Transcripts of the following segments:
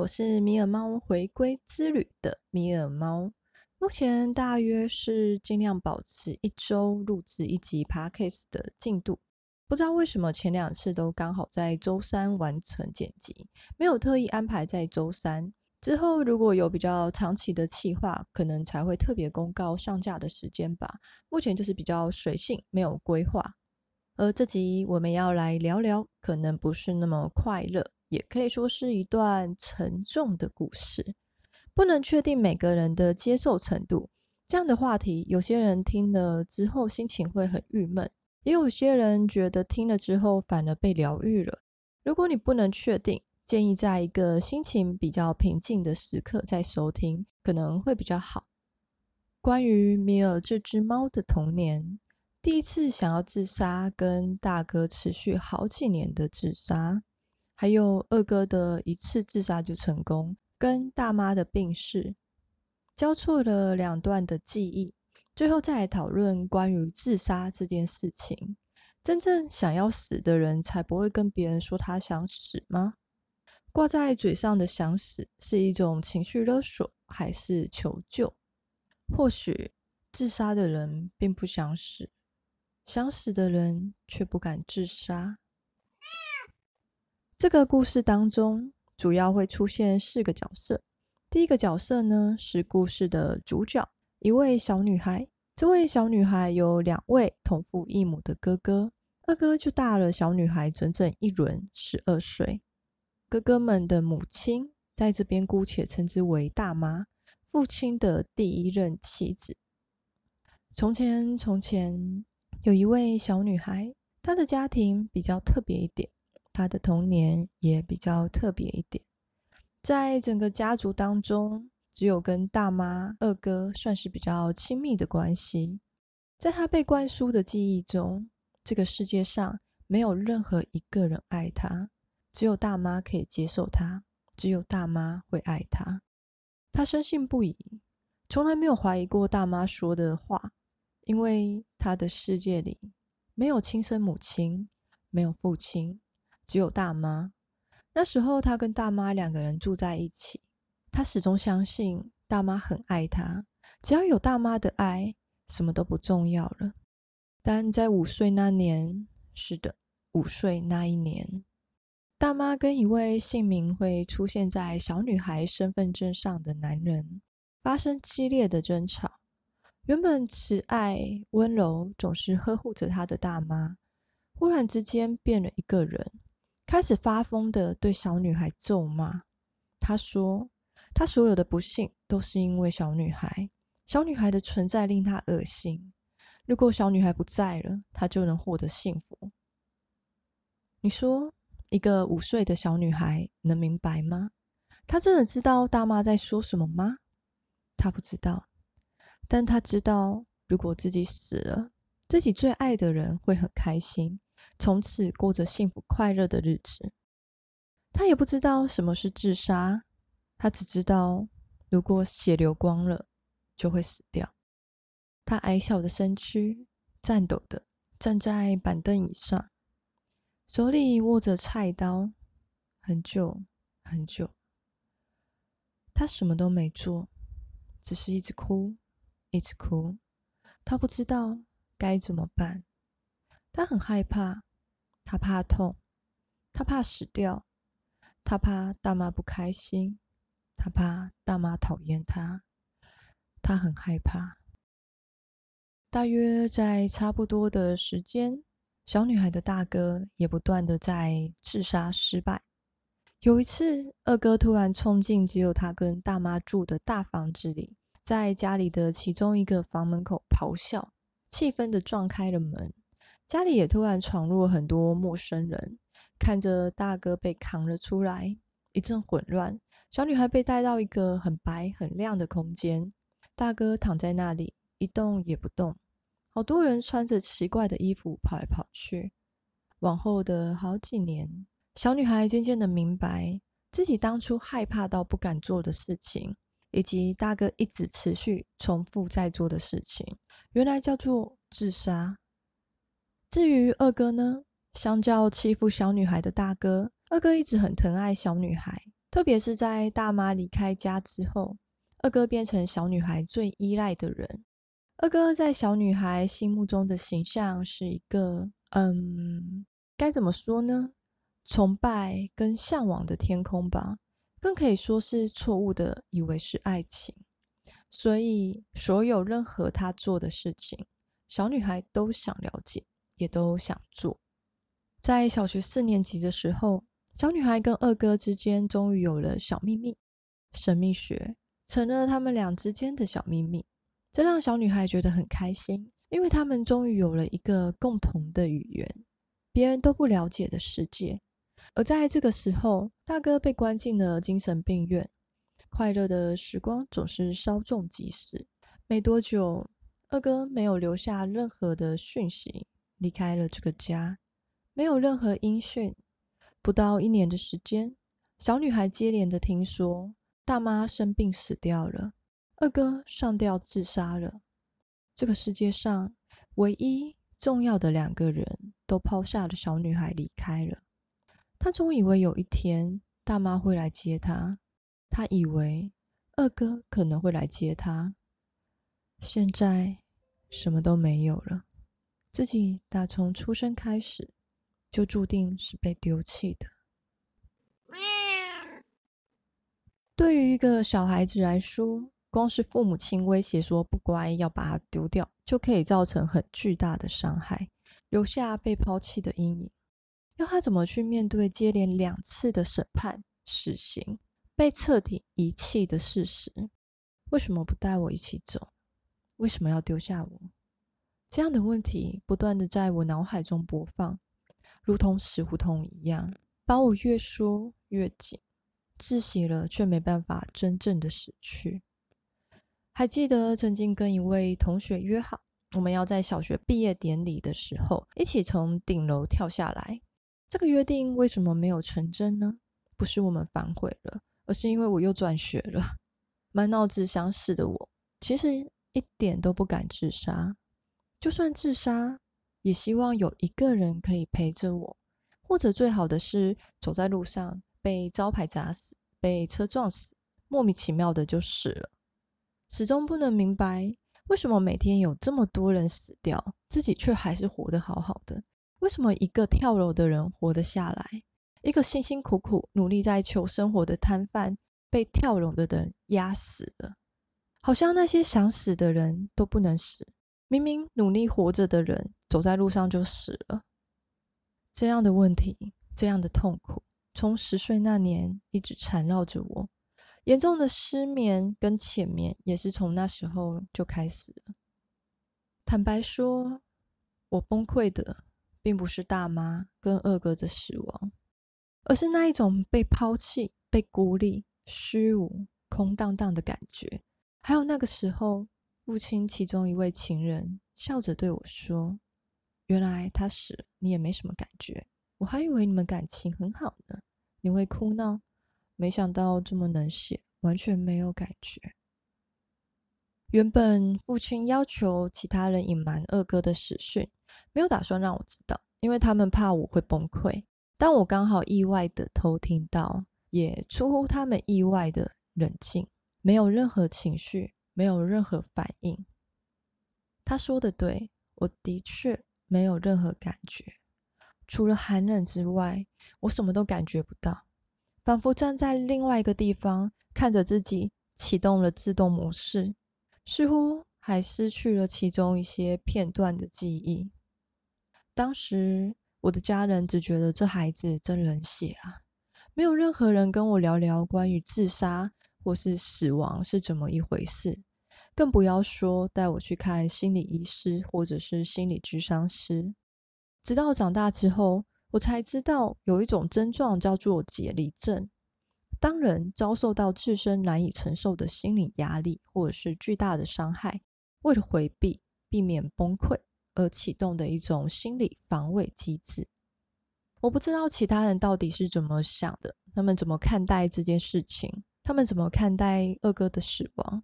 我是米尔猫回归之旅的米尔猫，目前大约是尽量保持一周录制一集 Podcast 的进度。不知道为什么前两次都刚好在周三完成剪辑，没有特意安排在周三。之后如果有比较长期的企划，可能才会特别公告上架的时间吧。目前就是比较随性，没有规划。而这集我们要来聊聊，可能不是那么快乐，也可以说是一段沉重的故事。不能确定每个人的接受程度。这样的话题，有些人听了之后心情会很郁闷，也有些人觉得听了之后反而被疗愈了。如果你不能确定，建议在一个心情比较平静的时刻再收听，可能会比较好。关于米尔这只猫的童年，第一次想要自杀，跟大哥持续好几年的自杀，还有二哥的一次自杀就成功，跟大妈的病逝，交错了两段的记忆，最后再来讨论关于自杀这件事情。真正想要死的人，才不会跟别人说他想死吗？挂在嘴上的想死是一种情绪勒索，还是求救？或许自杀的人并不想死，想死的人却不敢自杀。这个故事当中，主要会出现四个角色。第一个角色呢，是故事的主角，一位小女孩。这位小女孩有两位同父异母的哥哥，二哥就大了小女孩整整一轮，十二岁。哥哥们的母亲在这边姑且称之为大妈，父亲的第一任妻子。从前，从前有一位小女孩，她的家庭比较特别一点，他的童年也比较特别一点。在整个家族当中，只有跟大妈、二哥算是比较亲密的关系。在他被灌输的记忆中，这个世界上没有任何一个人爱他。只有大妈可以接受他，只有大妈会爱他。他深信不疑，从来没有怀疑过大妈说的话，因为他的世界里没有亲生母亲，没有父亲，只有大妈。那时候，他跟大妈两个人住在一起，他始终相信大妈很爱他，只要有大妈的爱，什么都不重要了。但在五岁那年，是的，五岁那一年。大妈跟一位姓名会出现在小女孩身份证上的男人发生激烈的争吵。原本慈爱温柔、总是呵护着她的大妈，忽然之间变了一个人，开始发疯的对小女孩咒骂。她说：“她所有的不幸都是因为小女孩，小女孩的存在令她恶心。如果小女孩不在了，她就能获得幸福。”你说？一个五岁的小女孩能明白吗？她真的知道大妈在说什么吗？她不知道，但她知道，如果自己死了，自己最爱的人会很开心，从此过着幸福快乐的日子。他也不知道什么是自杀，他只知道，如果血流光了，就会死掉。他矮小的身躯颤抖的站在板凳椅上。手里握着菜刀，很久很久，他什么都没做，只是一直哭，一直哭。他不知道该怎么办，他很害怕，他怕痛，他怕死掉，他怕大妈不开心，他怕大妈讨厌他，他很害怕。大约在差不多的时间。小女孩的大哥也不断的在自杀失败。有一次，二哥突然冲进只有他跟大妈住的大房子里，在家里的其中一个房门口咆哮，气愤的撞开了门。家里也突然闯入了很多陌生人，看着大哥被扛了出来，一阵混乱。小女孩被带到一个很白很亮的空间，大哥躺在那里一动也不动。好多人穿着奇怪的衣服跑来跑去。往后的好几年，小女孩渐渐的明白自己当初害怕到不敢做的事情，以及大哥一直持续重复在做的事情，原来叫做自杀。至于二哥呢，相较欺负小女孩的大哥，二哥一直很疼爱小女孩，特别是在大妈离开家之后，二哥变成小女孩最依赖的人。二哥在小女孩心目中的形象是一个，嗯，该怎么说呢？崇拜跟向往的天空吧，更可以说是错误的，以为是爱情。所以，所有任何他做的事情，小女孩都想了解，也都想做。在小学四年级的时候，小女孩跟二哥之间终于有了小秘密，神秘学成了他们俩之间的小秘密，这让小女孩觉得很开心，因为他们终于有了一个共同的语言，别人都不了解的世界。而在这个时候，大哥被关进了精神病院，快乐的时光总是稍纵即逝。没多久，二哥没有留下任何的讯息，离开了这个家。没有任何音讯，不到一年的时间，小女孩接连的听说大妈生病死掉了，二哥上吊自杀了。这个世界上唯一重要的两个人都抛下了小女孩离开了。她总以为有一天大妈会来接她，她以为二哥可能会来接她。现在什么都没有了，自己打从出生开始。就注定是被丢弃的。对于一个小孩子来说，光是父母亲威胁说不乖要把他丢掉，就可以造成很巨大的伤害，留下被抛弃的阴影。要他怎么去面对接连两次的审判、死刑、被彻底遗弃的事实？为什么不带我一起走？为什么要丢下我？这样的问题不断的在我脑海中播放。如同死胡同一样，把我越缩越紧，窒息了却没办法真正的死去。还记得曾经跟一位同学约好，我们要在小学毕业典礼的时候一起从顶楼跳下来。这个约定为什么没有成真呢？不是我们反悔了，而是因为我又转学了。满脑子想死的我，其实一点都不敢自杀。就算自杀，也希望有一个人可以陪着我，或者最好的是走在路上被招牌砸死、被车撞死，莫名其妙的就死了。始终不能明白为什么每天有这么多人死掉，自己却还是活得好好的。为什么一个跳楼的人活得下来，一个辛辛苦苦努力在求生活的摊贩被跳楼的人压死了？好像那些想死的人都不能死。明明努力活着的人，走在路上就死了。这样的问题，这样的痛苦，从十岁那年一直缠绕着我。严重的失眠跟浅眠也是从那时候就开始了。坦白说，我崩溃的并不是大妈跟二哥的死亡，而是那一种被抛弃、被孤立、虚无、空荡荡的感觉，还有那个时候。父亲其中一位情人笑着对我说：“原来他死了，你也没什么感觉。我还以为你们感情很好呢。你会哭闹，没想到这么冷血，完全没有感觉。原本父亲要求其他人隐瞒二哥的死讯，没有打算让我知道，因为他们怕我会崩溃。但我刚好意外的偷听到，也出乎他们意外的冷静，没有任何情绪。”没有任何反应。他说的对，我的确没有任何感觉，除了寒冷之外，我什么都感觉不到，仿佛站在另外一个地方，看着自己启动了自动模式，似乎还失去了其中一些片段的记忆。当时我的家人只觉得这孩子真冷血啊，没有任何人跟我聊聊关于自杀。或是死亡是怎么一回事，更不要说带我去看心理医师或者是心理咨商师。直到长大之后，我才知道有一种症状叫做解离症。当人遭受到自身难以承受的心理压力或者是巨大的伤害，为了回避、避免崩溃而启动的一种心理防卫机制。我不知道其他人到底是怎么想的，他们怎么看待这件事情。他们怎么看待二哥的死亡？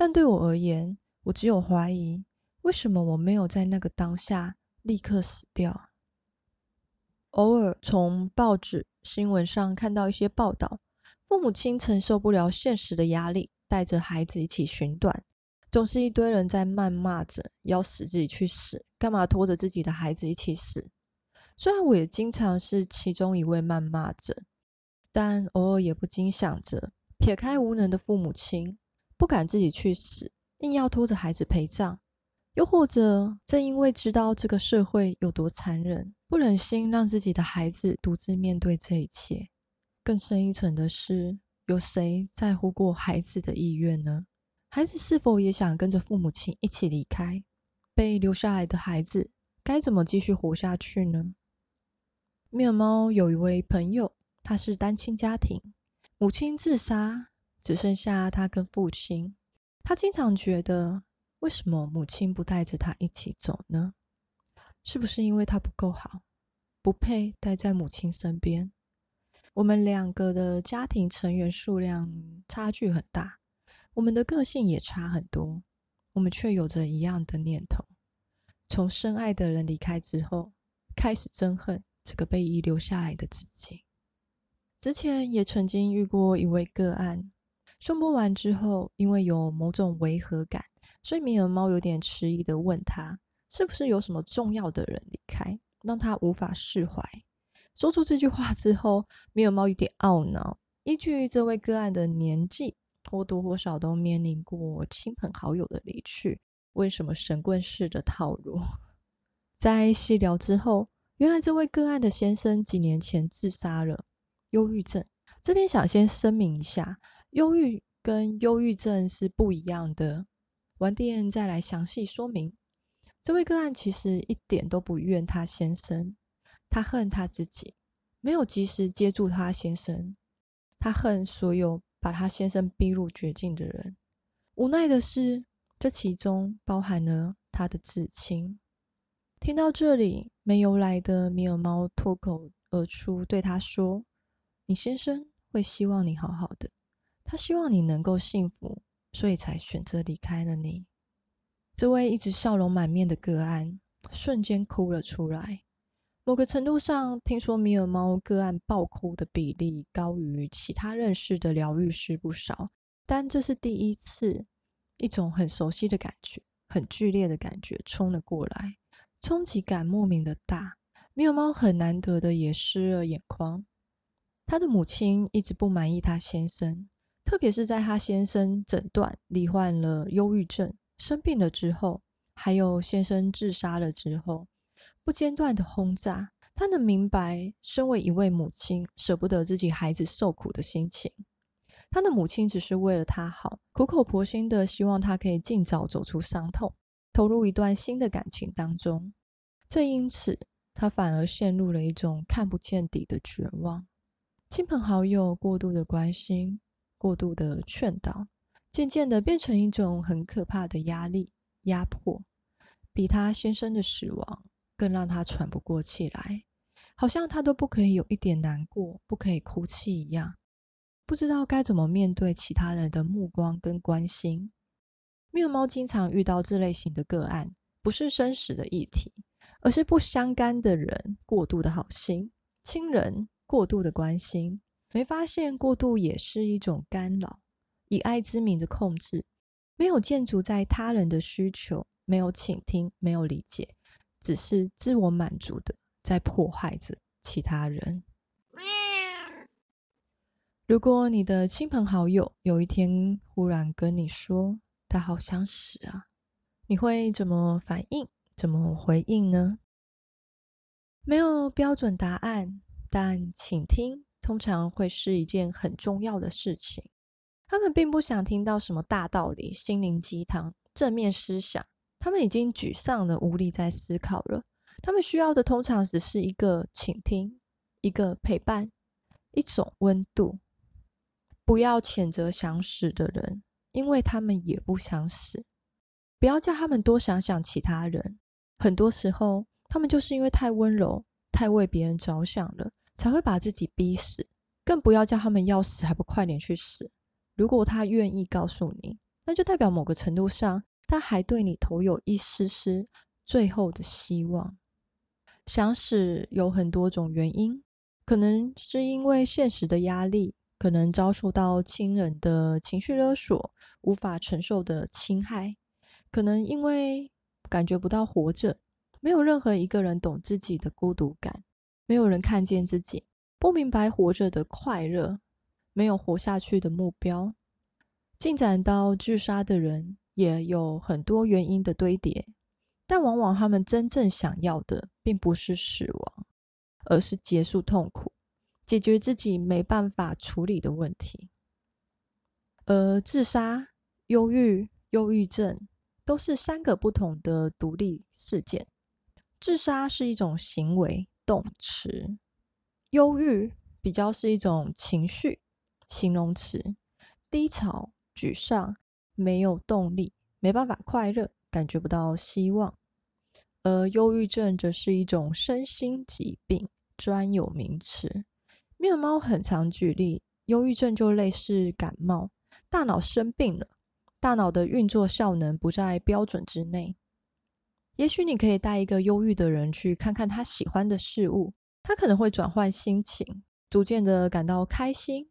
但对我而言，我只有怀疑：为什么我没有在那个当下立刻死掉？偶尔从报纸、新闻上看到一些报道，父母亲承受不了现实的压力，带着孩子一起寻短，总是一堆人在谩骂着要死自己去死，干嘛拖着自己的孩子一起死？虽然我也经常是其中一位谩骂者，但偶尔也不禁想着，撇开无能的父母亲，不敢自己去死，硬要拖着孩子陪葬。又或者，正因为知道这个社会有多残忍，不忍心让自己的孩子独自面对这一切。更深一层的是，有谁在乎过孩子的意愿呢？孩子是否也想跟着父母亲一起离开？被留下来的孩子该怎么继续活下去呢？米尔猫有一位朋友，他是单亲家庭，母亲自杀，只剩下他跟父亲。他经常觉得。为什么母亲不带着他一起走呢？是不是因为他不够好，不配待在母亲身边？我们两个的家庭成员数量差距很大，我们的个性也差很多，我们却有着一样的念头：从深爱的人离开之后，开始憎恨这个被遗留下来的自己。之前也曾经遇过一位个案，颂钵完之后，因为有某种违和感。所以米尔猫有点迟疑的问他：“是不是有什么重要的人离开，让他无法释怀？”说出这句话之后，米尔猫有点懊恼。依据这位个案的年纪，或多或少都面临过亲朋好友的离去。为什么神棍式的套路？在细聊之后，原来这位个案的先生几年前自杀了，忧郁症。这边想先声明一下，忧郁跟忧郁症是不一样的。晚点再来详细说明。这位个案其实一点都不怨他先生，他恨他自己，没有及时接住他先生，他恨所有把他先生逼入绝境的人。无奈的是，这其中包含了他的至亲。听到这里，没由来的米尔猫脱口而出对他说：“你先生会希望你好好的，他希望你能够幸福。”所以才选择离开了你。这位一直笑容满面的个案瞬间哭了出来。某个程度上，听说米尔猫个案爆哭的比例高于其他认识的疗愈师不少，但这是第一次，一种很熟悉的感觉，很剧烈的感觉冲了过来，冲击感莫名的大。米尔猫很难得的也湿了眼眶。他的母亲一直不满意他先生。特别是在他先生诊断罹患了忧郁症、生病了之后，还有先生自杀了之后，不间断的轰炸，他能明白身为一位母亲舍不得自己孩子受苦的心情。他的母亲只是为了他好，苦口婆心的希望他可以尽早走出伤痛，投入一段新的感情当中。正因此，他反而陷入了一种看不见底的绝望。亲朋好友过度的关心。过度的劝导，渐渐的变成一种很可怕的压力、压迫，比他先生的死亡更让他喘不过气来，好像他都不可以有一点难过，不可以哭泣一样，不知道该怎么面对其他人的目光跟关心。米尔猫经常遇到这类型的个案，不是生死的议题，而是不相干的人过度的好心，亲人过度的关心。没发现过度也是一种干扰，以爱之名的控制，没有建筑在他人的需求，没有倾听，没有理解，只是自我满足的在迫害着其他人。如果你的亲朋好友有一天忽然跟你说他好想死啊，你会怎么反应？怎么回应呢？没有标准答案，但请听。通常会是一件很重要的事情。他们并不想听到什么大道理、心灵鸡汤、正面思想。他们已经沮丧的无力再思考了。他们需要的通常只是一个倾听、一个陪伴、一种温度。不要谴责想死的人，因为他们也不想死。不要叫他们多想想其他人。很多时候，他们就是因为太温柔、太为别人着想了。才会把自己逼死，更不要叫他们要死还不快点去死。如果他愿意告诉你，那就代表某个程度上，他还对你投有一丝丝最后的希望。想死有很多种原因，可能是因为现实的压力，可能遭受到亲人的情绪勒索，无法承受的侵害，可能因为感觉不到活着，没有任何一个人懂自己的孤独感，没有人看见自己，不明白活着的快乐，没有活下去的目标，进展到自杀的人也有很多原因的堆叠，但往往他们真正想要的并不是死亡，而是结束痛苦。解决自己没办法处理的问题，而自杀、忧郁、忧郁症都是三个不同的独立事件。自杀是一种行为动词，忧郁比较是一种情绪形容词，低潮、沮丧、没有动力、没办法快乐、感觉不到希望。而忧郁症则是一种身心疾病专有名词。米尔猫很常举例，忧郁症就类似感冒，大脑生病了，大脑的运作效能不在标准之内。也许你可以带一个忧郁的人去看看他喜欢的事物，他可能会转换心情，逐渐的感到开心。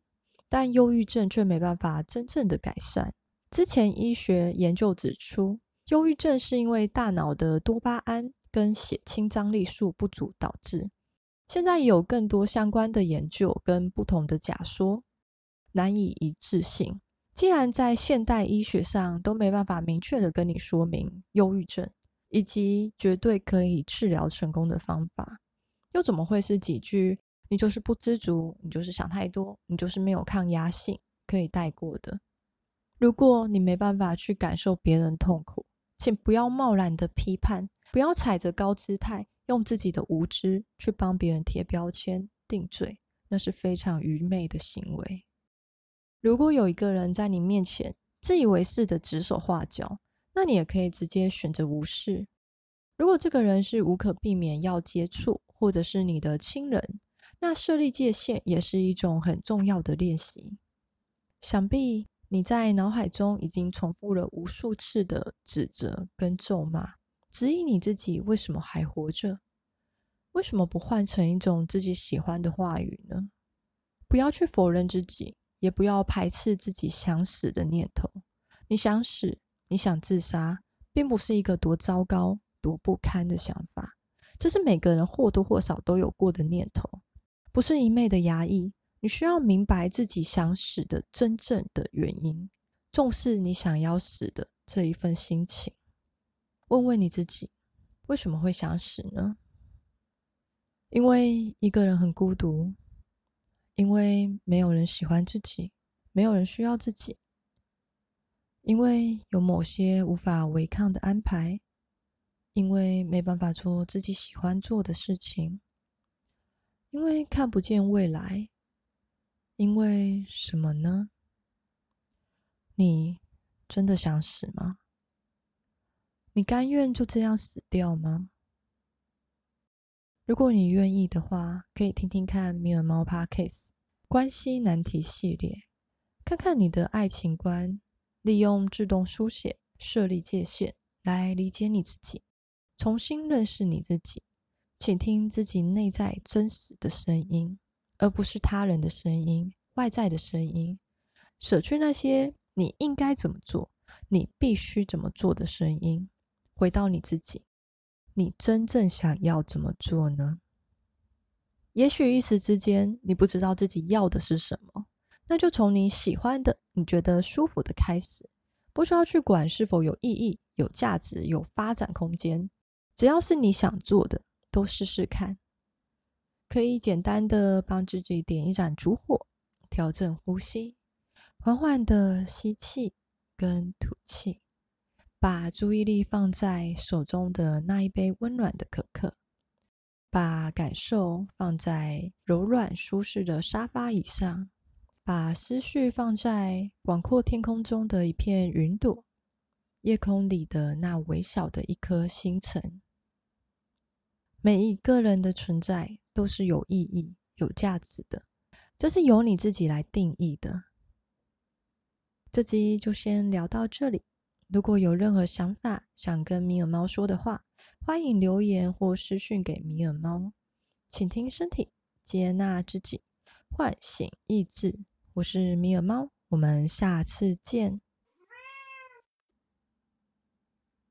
但忧郁症却没办法真正的改善。之前医学研究指出，忧郁症是因为大脑的多巴胺跟血清张力素不足导致。现在有更多相关的研究跟不同的假说，难以一致性。既然在现代医学上都没办法明确的跟你说明忧郁症以及绝对可以治疗成功的方法，又怎么会是几句“你就是不知足，你就是想太多，你就是没有抗压性”可以带过的？如果你没办法去感受别人痛苦，请不要贸然的批判，不要踩着高姿态。用自己的无知去帮别人贴标签、定罪，那是非常愚昧的行为。如果有一个人在你面前自以为是的指手画脚，那你也可以直接选择无视。如果这个人是无可避免要接触，或者是你的亲人，那设立界限也是一种很重要的练习。想必你在脑海中已经重复了无数次的指责跟咒骂。质疑你自己为什么还活着？为什么不换成一种自己喜欢的话语呢？不要去否认自己，也不要排斥自己想死的念头。你想死，你想自杀，并不是一个多糟糕、多不堪的想法。这是每个人或多或少都有过的念头，不是一昧的压抑。你需要明白自己想死的真正的原因，重视你想要死的这一份心情。问问你自己，为什么会想死呢？因为一个人很孤独，因为没有人喜欢自己，没有人需要自己，因为有某些无法违抗的安排，因为没办法做自己喜欢做的事情，因为看不见未来，因为什么呢？你真的想死吗？你甘愿就这样死掉吗？如果你愿意的话，可以听听看米尔猫 Podcast 关系难题系列，看看你的爱情观，利用自动书写设立界限来理解你自己，重新认识你自己，倾听自己内在真实的声音，而不是他人的声音、外在的声音，舍去那些你应该怎么做、你必须怎么做的声音。回到你自己，你真正想要怎么做呢？也许一时之间你不知道自己要的是什么，那就从你喜欢的、你觉得舒服的开始，不需要去管是否有意义、有价值、有发展空间，只要是你想做的，都试试看。可以简单的帮自己点一盏烛火，调整呼吸，缓缓的吸气跟吐气。把注意力放在手中的那一杯温暖的可可，把感受放在柔软舒适的沙发椅上，把思绪放在广阔天空中的一片云朵，夜空里的那微小的一颗星辰。每一个人的存在都是有意义、有价值的，这是由你自己来定义的。这集就先聊到这里。如果有任何想法想跟米尔猫说的话，欢迎留言或私讯给米尔猫。请听身体，接纳自己，唤醒意志，我是米尔猫，我们下次见。